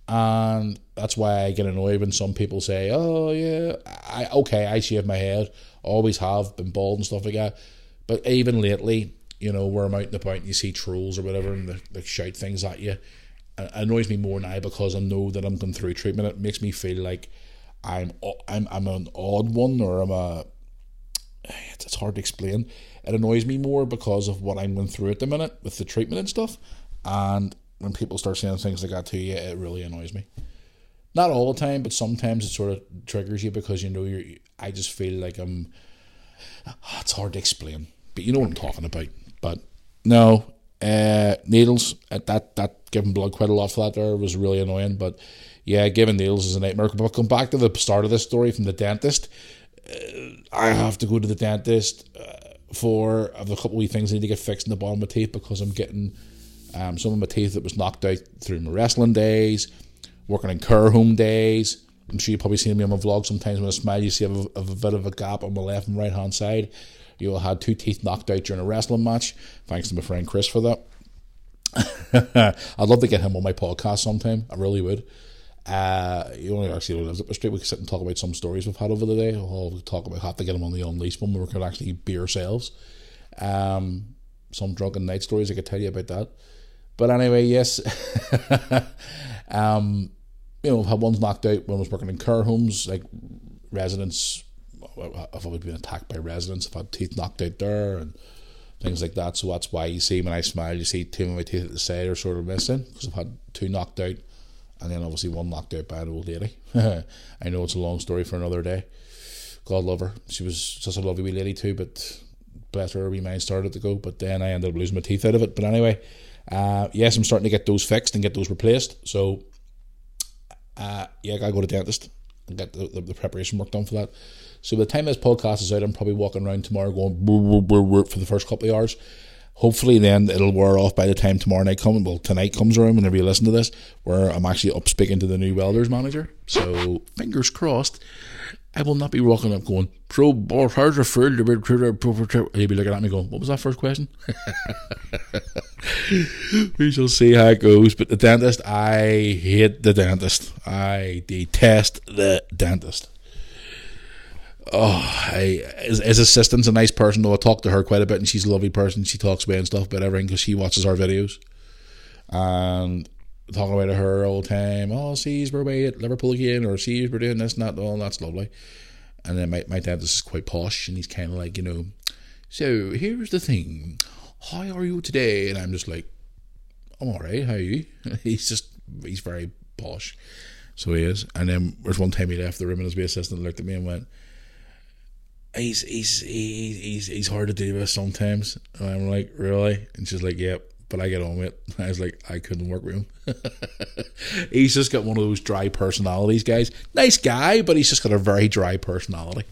and that's why I get annoyed when some people say, "Oh yeah, I okay, I shave my head, always have been bald and stuff like that." But even lately, you know, where I'm out and about and you see trolls or whatever and they, they shout things at you, it annoys me more now because I know that I'm going through treatment. It makes me feel like I'm I'm I'm an odd one or I'm a. It's hard to explain. It annoys me more because of what I'm going through at the minute with the treatment and stuff, and when people start saying things like that to you, it really annoys me. not all the time, but sometimes it sort of triggers you because you know you're. I just feel like I'm. Oh, it's hard to explain, but you know what I'm talking about. But no, uh, needles at uh, that that giving blood quite a lot for that there was really annoying. But yeah, giving needles is a nightmare. But come back to the start of this story from the dentist. Uh, I have to go to the dentist uh, for a couple of things I need to get fixed in the bottom of my teeth because I'm getting um, some of my teeth that was knocked out through my wrestling days, working in care home days. I'm sure you've probably seen me on my vlog sometimes when I smile, you see I have a, a bit of a gap on my left and right hand side. You will had two teeth knocked out during a wrestling match. Thanks to my friend Chris for that. *laughs* I'd love to get him on my podcast sometime. I really would. Uh, he only actually lives street. We could sit and talk about some stories we've had over the day. We'll talk about have to get him on the Unleashed one where we could actually be ourselves. Um, some drunken night stories I could tell you about that. But anyway, yes. *laughs* um, you know, I've had ones knocked out when I was working in care homes, like residents. I've always been attacked by residents. I've had teeth knocked out there and things like that. So that's why you see when I smile, you see two of my teeth at the side are sort of missing because I've had two knocked out and then obviously one knocked out by an old lady. *laughs* I know it's a long story for another day. God love her. She was just a lovely wee lady too, but bless her wee mind started to go. But then I ended up losing my teeth out of it. But anyway, uh, yes, I'm starting to get those fixed and get those replaced. So, uh, yeah, I gotta go to the dentist and get the, the, the, preparation work done for that. So by the time this podcast is out, I'm probably walking around tomorrow going for the first couple of hours. Hopefully, then it'll wear off by the time tomorrow night comes. Well, tonight comes around whenever you listen to this, where I'm actually up speaking to the new welders manager. So fingers crossed. I will not be walking up going, Pro boss, feel to be He'll be looking at me going, What was that first question? *laughs* we shall see how it goes. But the dentist, I hate the dentist. I detest the dentist. Oh, I, his, assistant's a nice person, though. I talk to her quite a bit, and she's a lovely person. She talks about and stuff about everything because she watches our videos. And talking about her all the time. Oh, see, we're away at Liverpool again, or see, we're doing this and that. Oh, that's lovely. And then my, my dad is quite posh, and he's kind of like, you know, so here's the thing. How are you today? And I'm just like, I'm all right. How are you? *laughs* he's just, he's very posh. So he is. And then there's one time he left the room and his assistant looked at me and went, he's he's he's he's hard to deal with sometimes. And I'm like, really? And she's like, yep. But I get on with it. *laughs* I was like, I couldn't work with him. *laughs* he's just got one of those dry personalities, guys. Nice guy, but he's just got a very dry personality.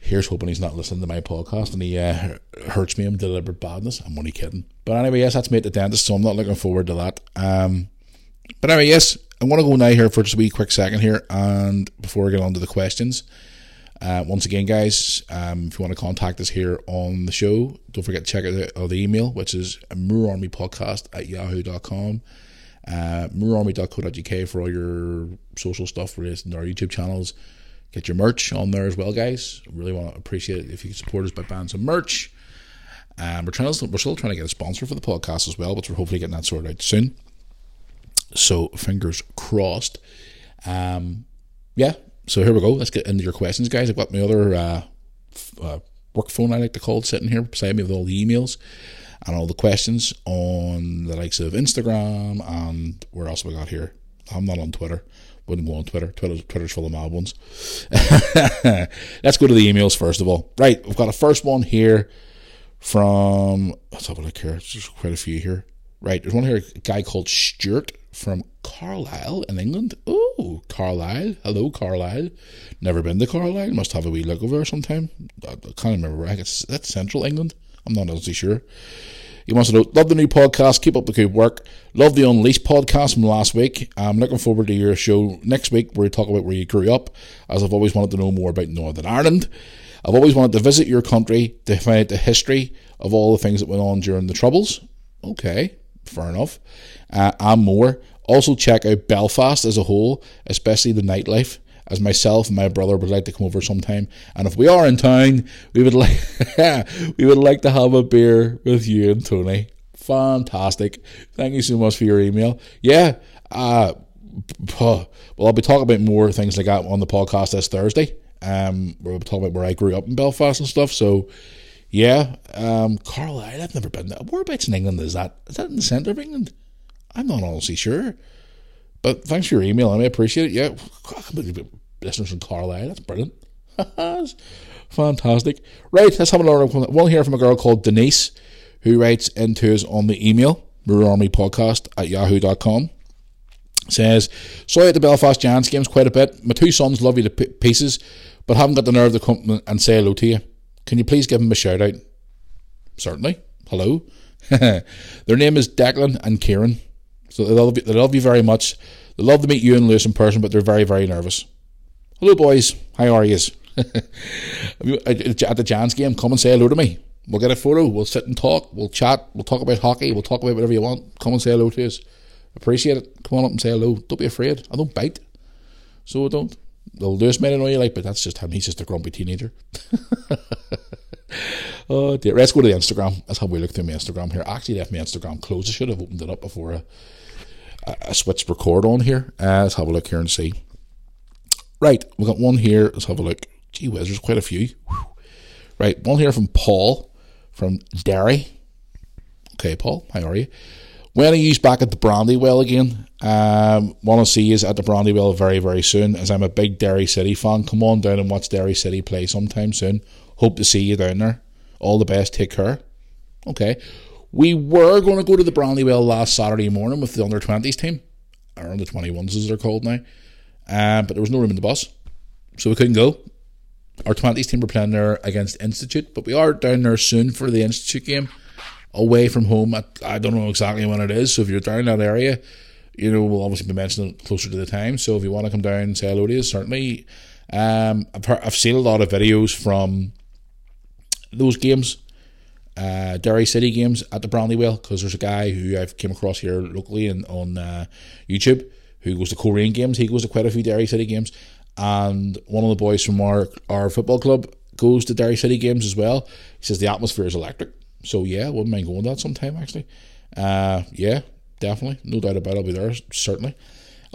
Here's hoping he's not listening to my podcast and he uh, hurts me in deliberate badness. I'm only kidding. But anyway, yes, that's me at the dentist, so I'm not looking forward to that. Um, but anyway, yes, I want to go now here for just a wee quick second here, and before I get on to the questions. Uh, once again, guys, um, if you want to contact us here on the show, don't forget to check out the, uh, the email, which is moorarmypodcast at yahoo.com. Uh, moorarmy.co.uk for all your social stuff related to our YouTube channels. Get your merch on there as well, guys. Really want to appreciate it if you can support us by buying some merch. Um, we're trying to, we're still trying to get a sponsor for the podcast as well, but we're hopefully getting that sorted out soon. So fingers crossed. Um, yeah, so here we go. Let's get into your questions, guys. I've got my other uh, uh, work phone, I like to call it, sitting here beside me with all the emails and all the questions on the likes of Instagram and where else have we got here? I'm not on Twitter. Wouldn't go on Twitter. Twitter's, Twitter's full of mad ones. *laughs* Let's go to the emails first of all. Right, we've got a first one here from. Let's have a look here. There's quite a few here. Right, there's one here, a guy called Stuart from Carlisle in England. Oh, Carlisle. Hello, Carlisle. Never been to Carlisle. Must have a wee look over sometime. I can't remember. I guess that's central England. I'm not honestly sure. He wants to know, love the new podcast. Keep up the good work. Love the Unleashed podcast from last week. I'm looking forward to your show next week where you talk about where you grew up, as I've always wanted to know more about Northern Ireland. I've always wanted to visit your country to find out the history of all the things that went on during the Troubles. Okay, fair enough. Uh, and more. Also, check out Belfast as a whole, especially the nightlife. As myself and my brother would like to come over sometime, and if we are in town, we would like *laughs* we would like to have a beer with you and Tony. Fantastic! Thank you so much for your email. Yeah, uh, well, I'll be talking about more things like that on the podcast this Thursday. Um, we'll be talking about where I grew up in Belfast and stuff. So, yeah, um, Carlisle. I've never been there. Whereabouts in England is that? Is that in the centre of England? I'm not honestly sure. But thanks for your email. I may appreciate it. Yeah, listeners from Carlisle. That's brilliant. *laughs* Fantastic. Right, let's have another one here from a girl called Denise who writes into us on the email, Podcast at yahoo.com. Says, Sorry at the Belfast Giants games quite a bit. My two sons love you to pieces, but haven't got the nerve to come and say hello to you. Can you please give them a shout out? Certainly. Hello. *laughs* Their name is Declan and Kieran. So they love, you, they love you very much. They love to meet you and Lewis in person, but they're very, very nervous. Hello, boys. How are *laughs* you? Uh, at the Giants game, come and say hello to me. We'll get a photo. We'll sit and talk. We'll chat. We'll talk about hockey. We'll talk about whatever you want. Come and say hello to us. Appreciate it. Come on up and say hello. Don't be afraid. I don't bite. So don't. They'll Lewis may know you like, but that's just him. He's just a grumpy teenager. *laughs* oh dear. Let's go to the Instagram. That's how we look through my Instagram here. Actually left my Instagram closed. I should have opened it up before I, I switched record on here. Uh, let's have a look here and see. Right, we've got one here. Let's have a look. Gee whiz, there's quite a few. Whew. Right, one here from Paul from Derry. Okay, Paul, how are you? When are you back at the Brandywell again? Um, want to see you at the Brandywell very, very soon, as I'm a big Derry City fan. Come on down and watch Derry City play sometime soon. Hope to see you down there. All the best. Take care. Okay. We were going to go to the Brandywell last Saturday morning with the under 20s team, or under 21s as they're called now, uh, but there was no room in the bus, so we couldn't go. Our 20s team were playing there against Institute, but we are down there soon for the Institute game away from home. At, I don't know exactly when it is. So if you're down that area, you know, we'll obviously be mentioning it closer to the time. So if you want to come down and say hello to us, certainly. Um, I've, heard, I've seen a lot of videos from those games, uh, Derry City games at the Brandywell, because there's a guy who I've came across here locally and on uh, YouTube who goes to Coleraine games. He goes to quite a few Derry City games, and one of the boys from our our football club goes to Derry City games as well. He says the atmosphere is electric. So yeah, wouldn't mind going that sometime actually. Uh, yeah, definitely, no doubt about it. I'll be there certainly.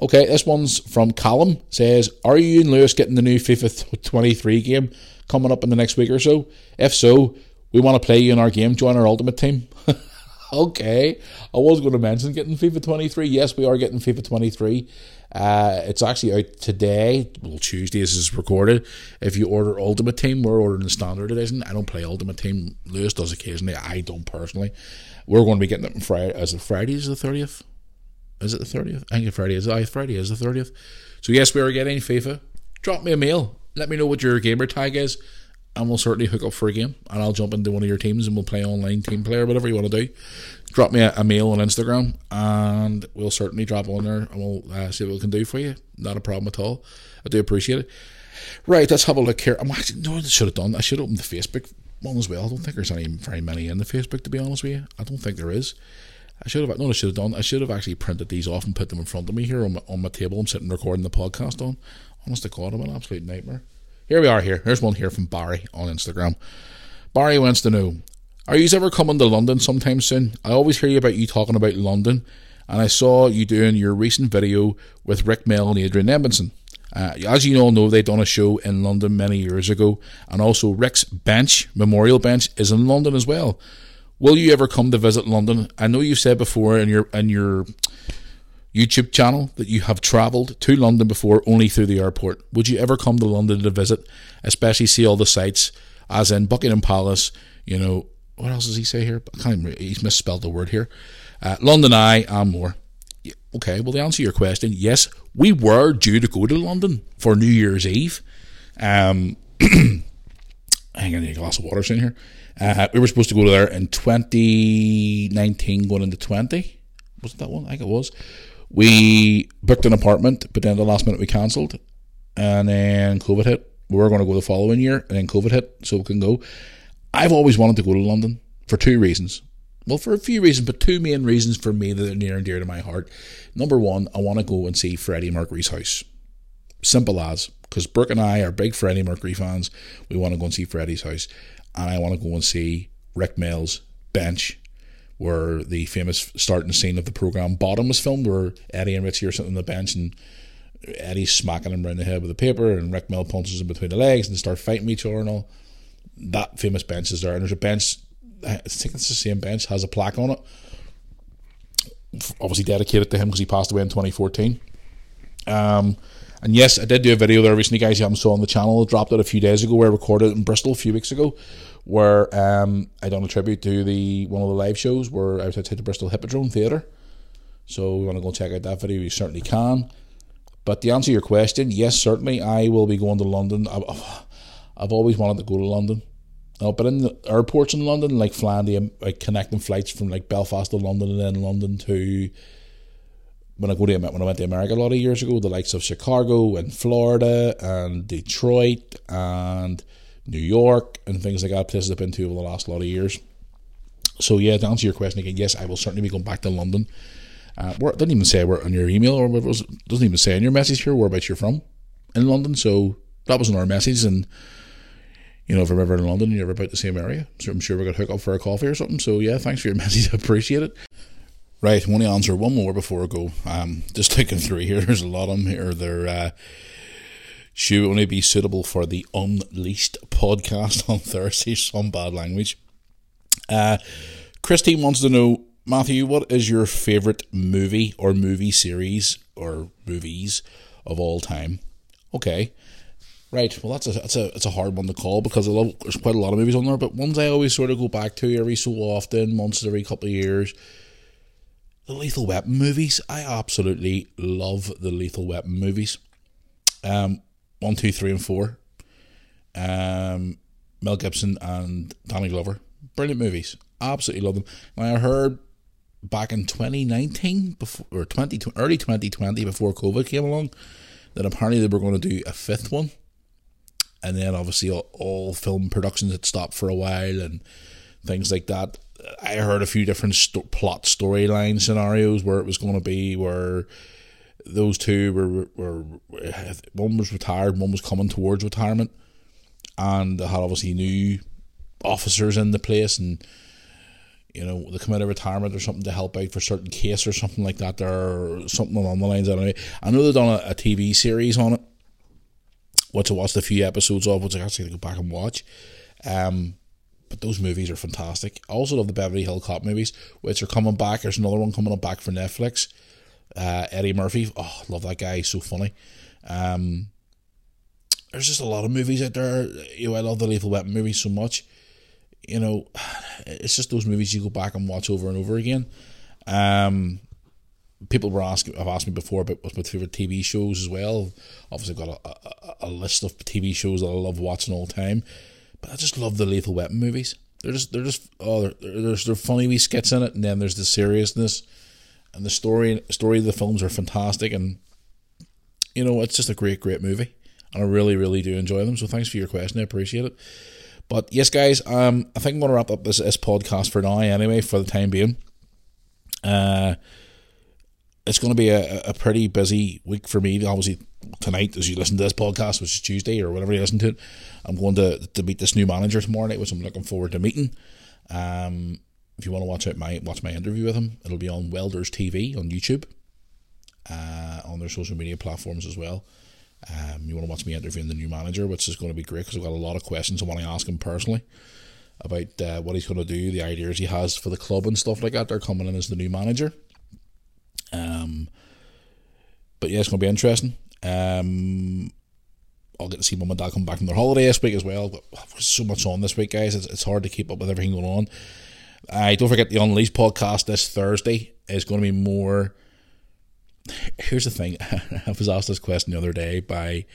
Okay, this one's from Callum. Says, "Are you and Lewis getting the new FIFA 23 game coming up in the next week or so? If so, we want to play you in our game. Join our ultimate team." *laughs* okay, I was going to mention getting FIFA 23. Yes, we are getting FIFA 23. Uh, it's actually out today, well, Tuesday is recorded. If you order Ultimate Team, we're ordering the Standard Edition. I don't play Ultimate Team. Lewis does occasionally. I don't personally. We're going to be getting it on Friday. As it Friday is the 30th? Is it the 30th? I think Friday is. I Friday is the 30th. So, yes, we are getting FIFA. Drop me a mail. Let me know what your gamer tag is and we'll certainly hook up for a game and I'll jump into one of your teams and we'll play online team player, whatever you want to do drop me a, a, mail on Instagram and we'll certainly drop on there and we'll uh, see what we can do for you. Not a problem at all. I do appreciate it. Right, let's have a look here. I'm actually, no, I should have done. I should have opened the Facebook one as well. I don't think there's any very many in the Facebook, to be honest with you. I don't think there is. I should have, no, I should have done. I should have actually printed these off and put them in front of me here on my, on my table. I'm sitting recording the podcast on. Honest to God, I'm an absolute nightmare. Here we are. Here, here's one here from Barry on Instagram. Barry wants to know are you ever coming to London sometime soon? I always hear you about you talking about London, and I saw you doing your recent video with Rik Mayall and Adrian Edmondson. Uh, as you all know, they done a show in London many years ago, and also Rik's bench, Memorial Bench, is in London as well. Will you ever come to visit London? I know you said before in your in your YouTube channel that you have travelled to London before only through the airport. Would you ever come to London to visit, especially see all the sights, as in Buckingham Palace, you know, what else does he say here? I can't he's misspelled the word here. Uh, London Eye and more. Okay, well, to answer your question, yes, we were due to go to London for New Year's Eve. Um, *clears throat* hang on, a glass of water in here. Uh, we were supposed to go there in 2019, going into 20. Wasn't that one? I think it was. We booked an apartment, but then the last minute we cancelled, and then COVID hit. We were going to go the following year, and then COVID hit, so we couldn't go. I've always wanted to go to London for two reasons. Well, for a few reasons, but two main reasons for me that are near and dear to my heart. Number one, I want to go and see Freddie Mercury's house. Simple as, because Brooke and I are big Freddie Mercury fans. We want to go and see Freddie's house. And I want to go and see Rik Mayall's bench, where the famous starting scene of the program Bottom was filmed, where Eddie and Richie are sitting on the bench and Eddie's smacking him around the head with a paper, and Rik Mayall punches him between the legs and they start fighting each other and all that famous bench is there, and there's a bench. I think it's the same bench has a plaque on it, obviously dedicated to him because he passed away in 2014. Um, and yes, I did do a video there recently, guys. You haven't saw on the channel. It dropped it a few days ago. Where I recorded it in Bristol a few weeks ago, where um, I done a tribute to the one of the live shows where I was outside the Bristol Hippodrome Theatre. So we want to go check out that video. You certainly can. But to answer your question, yes, certainly I will be going to London. I've, I've always wanted to go to London. Uh, but in the airports in London, like flying the like connecting flights from like Belfast to London and then London to when I go to when I went to America a lot of years ago, the likes of Chicago and Florida and Detroit and New York and things like that, places I've been to over the last lot of years. So yeah, to answer your question again, yes, I will certainly be going back to London. Uh, where, didn't even say where on your email or it was, doesn't even say in your message here whereabouts you're from in London. So that was in our message and you know, if I'm ever in London you're about the same area, so I'm sure we're to hook up for a coffee or something. So, yeah, thanks for your *laughs* message. I appreciate it. Right, I want to answer one more before I go. Um, just *laughs* taking through here, there's a lot of them here. They're, uh, should only be suitable for the Unleashed podcast on *laughs* Thursday. Some bad language. Uh, Christine wants to know, Matthew, what is your favourite movie or movie series or movies of all time? Okay. Right. Well, that's a that's a it's a hard one to call because I love there's quite a lot of movies on there, but ones I always sort of go back to every so often, once every couple of years. The Lethal Weapon movies. I absolutely love the Lethal Weapon movies. Um, one, two, three, and four. Um, Mel Gibson and Danny Glover. Brilliant movies. Absolutely love them. I heard back in 2019 before or 20 early 2020 before COVID came along that apparently they were going to do a fifth one and then obviously all, all, film productions had stopped for a while and things like that. I heard a few different plot storyline scenarios where it was going to be where those two were were one was retired, one was coming towards retirement, and they had obviously new officers in the place and. You know, they come out of retirement or something to help out for certain case or something like that, or something along the lines. Anyway, I know they've done a, a TV series on it, which I watched a few episodes of, which I actually to go back and watch. Um, but those movies are fantastic. I also love the Beverly Hill Cop movies, which are coming back. There's another one coming up back for Netflix. Uh, Eddie Murphy, oh, love that guy. He's so funny. Um, there's just a lot of movies out there. You know, I love the Lethal Weapon movies so much. You know, it's just those movies you go back and watch over and over again. Um, people were asking, have asked me before about what's my favorite TV shows as well. Obviously, I've got a, a, a, list of TV shows that I love watching all the time, but I just love the Lethal Weapon movies. They're just, they're just, oh, there's they're funny wee skits in it, and then there's the seriousness, and the story story of the films are fantastic, and you know, it's just a great, great movie, and I really, really do enjoy them. So thanks for your question, I appreciate it. But yes, guys, um, I think I'm going to wrap up this, this podcast for now, anyway, for the time being. Uh it's going to be a, a pretty busy week for me. Obviously, tonight, as you listen to this podcast, which is Tuesday or whatever you listen to it, I'm going to, to meet this new manager tomorrow night, which I'm looking forward to meeting. Um, if you want to watch my watch my interview with him, it'll be on Welders TV on YouTube, uh, on their social media platforms as well. Um, you want to watch me interviewing the new manager, which is going to be great because I've got a lot of questions I want to ask him personally about uh, what he's going to do, the ideas he has for the club and stuff like that. They're coming in as the new manager. Um, but yeah, it's going to be interesting. Um, I'll get to see mum and dad come back from their holiday this week as well. But so much on this week, guys. It's, it's hard to keep up with everything going on. I uh, don't forget the Unleashed podcast this Thursday is going to be more. Here's the thing: *laughs* I was asked this question the other day by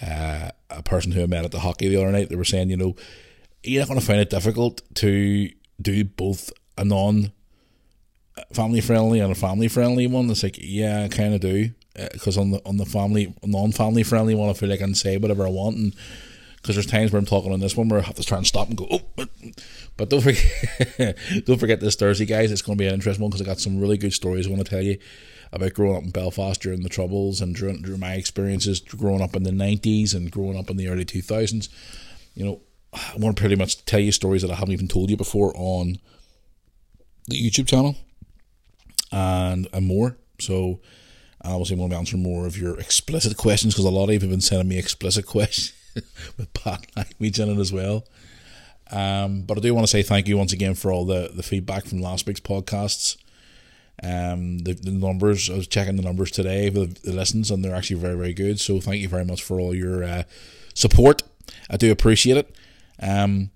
uh, a person who I met at the hockey the other night. They were saying, you know, you're not going to find it difficult to do both a non family friendly and a family friendly one. It's like, yeah, I kind of do because uh, on the on the family non family friendly one, I feel like I can say whatever I want, and because there's times where I'm talking on this one where I have to try and stop and go, oh, but, but don't forget, *laughs* don't forget this Thursday, guys. It's going to be an interesting one because I got some really good stories I want to tell you about growing up in Belfast during the Troubles and during, during my experiences growing up in the '90s and growing up in the early 2000s. You know, I want to pretty much tell you stories that I haven't even told you before on the YouTube channel and and more. So obviously I'm going to be answering more of your explicit questions because a lot of you have been sending me explicit *laughs* questions *laughs* with bad language in it as well. Um, but I do want to say thank you once again for all the, the feedback from last week's podcasts. Um, the, the numbers, I was checking the numbers today, the, the listens, and they're actually very, very good. So thank you very much for all your uh, support. I do appreciate it. Um,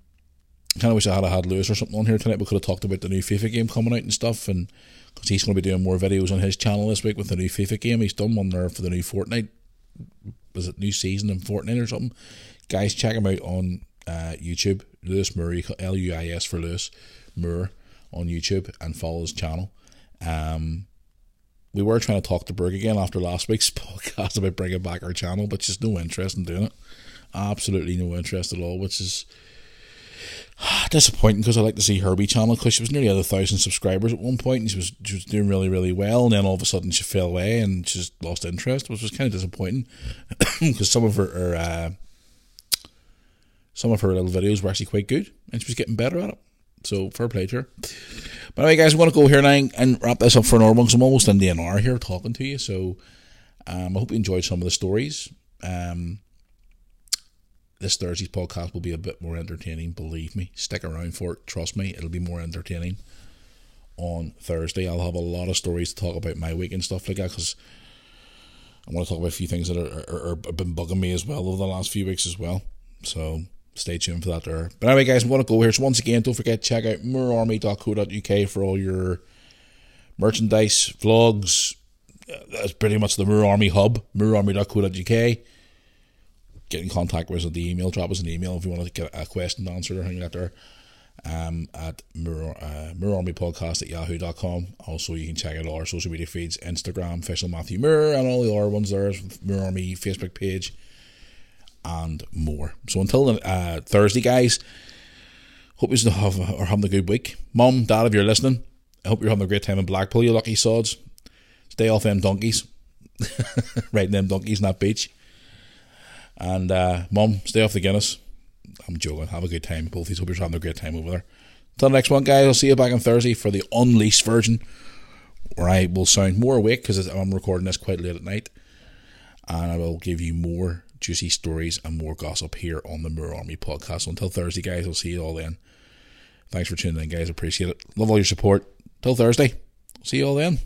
kind of wish I had had Lewis or something on here tonight. We could have talked about the new FIFA game coming out and stuff, and because he's going to be doing more videos on his channel this week with the new FIFA game. He's done one there for the new Fortnite. Was it new season in Fortnite or something? Guys, check him out on uh, YouTube. Lewis Murray, L U I S for Lewis Moore on YouTube, and follow his channel. Um, we were trying to talk to Berg again after last week's *laughs* podcast about bringing back our channel, but just no interest in doing it. Absolutely no interest at all, which is *sighs* disappointing because I like to see Herbie channel because she was nearly at a thousand subscribers at one point and she was she was doing really really well and then all of a sudden she fell away and she just lost interest, which was kind of disappointing *coughs* because some of her, her uh, some of her little videos were actually quite good and she was getting better at it. So fair play to her. But anyway, guys, I'm going to go here now and wrap this up for an because I'm almost in the hour here talking to you. So um, I hope you enjoyed some of the stories. Um, this Thursday's podcast will be a bit more entertaining. Believe me, stick around for it. Trust me, it'll be more entertaining. On Thursday, I'll have a lot of stories to talk about my week and stuff like that because I want to talk about a few things that are, are, are have been bugging me as well over the last few weeks as well. So stay tuned for that there. But anyway, guys, I'm going to go here. So once again, don't forget to check out moorarmy.co.uk for all your merchandise, vlogs. That's pretty much the Moore Army hub, moorarmy.co.uk. Get in contact with us at the email. Drop us an email if you want to get a question answered or like that there. Um, at Moor, uh, Moore Army at yahoo.com. Also, you can check out all our social media feeds Instagram, official Matthew Moore, and all the other ones there. Moore Army Facebook page and more. So until uh, Thursday, guys, hope you have, are having a good week. Mom, Dad, if you're listening, I hope you're having a great time in Blackpool, you lucky sods. Stay off them donkeys. *laughs* Riding them donkeys in that beach. And uh, Mom, stay off the Guinness. I'm joking. Have a good time. Both these hope you're having a great time over there. Until the next one, guys, I'll see you back on Thursday for the unleashed version, where I will sound more awake because I'm recording this quite late at night. And I will give you more juicy stories and more gossip here on the Moore Army podcast. So until Thursday, guys, I'll see you all then. Thanks for tuning in, guys. Appreciate it. Love all your support. Till Thursday. See you all then.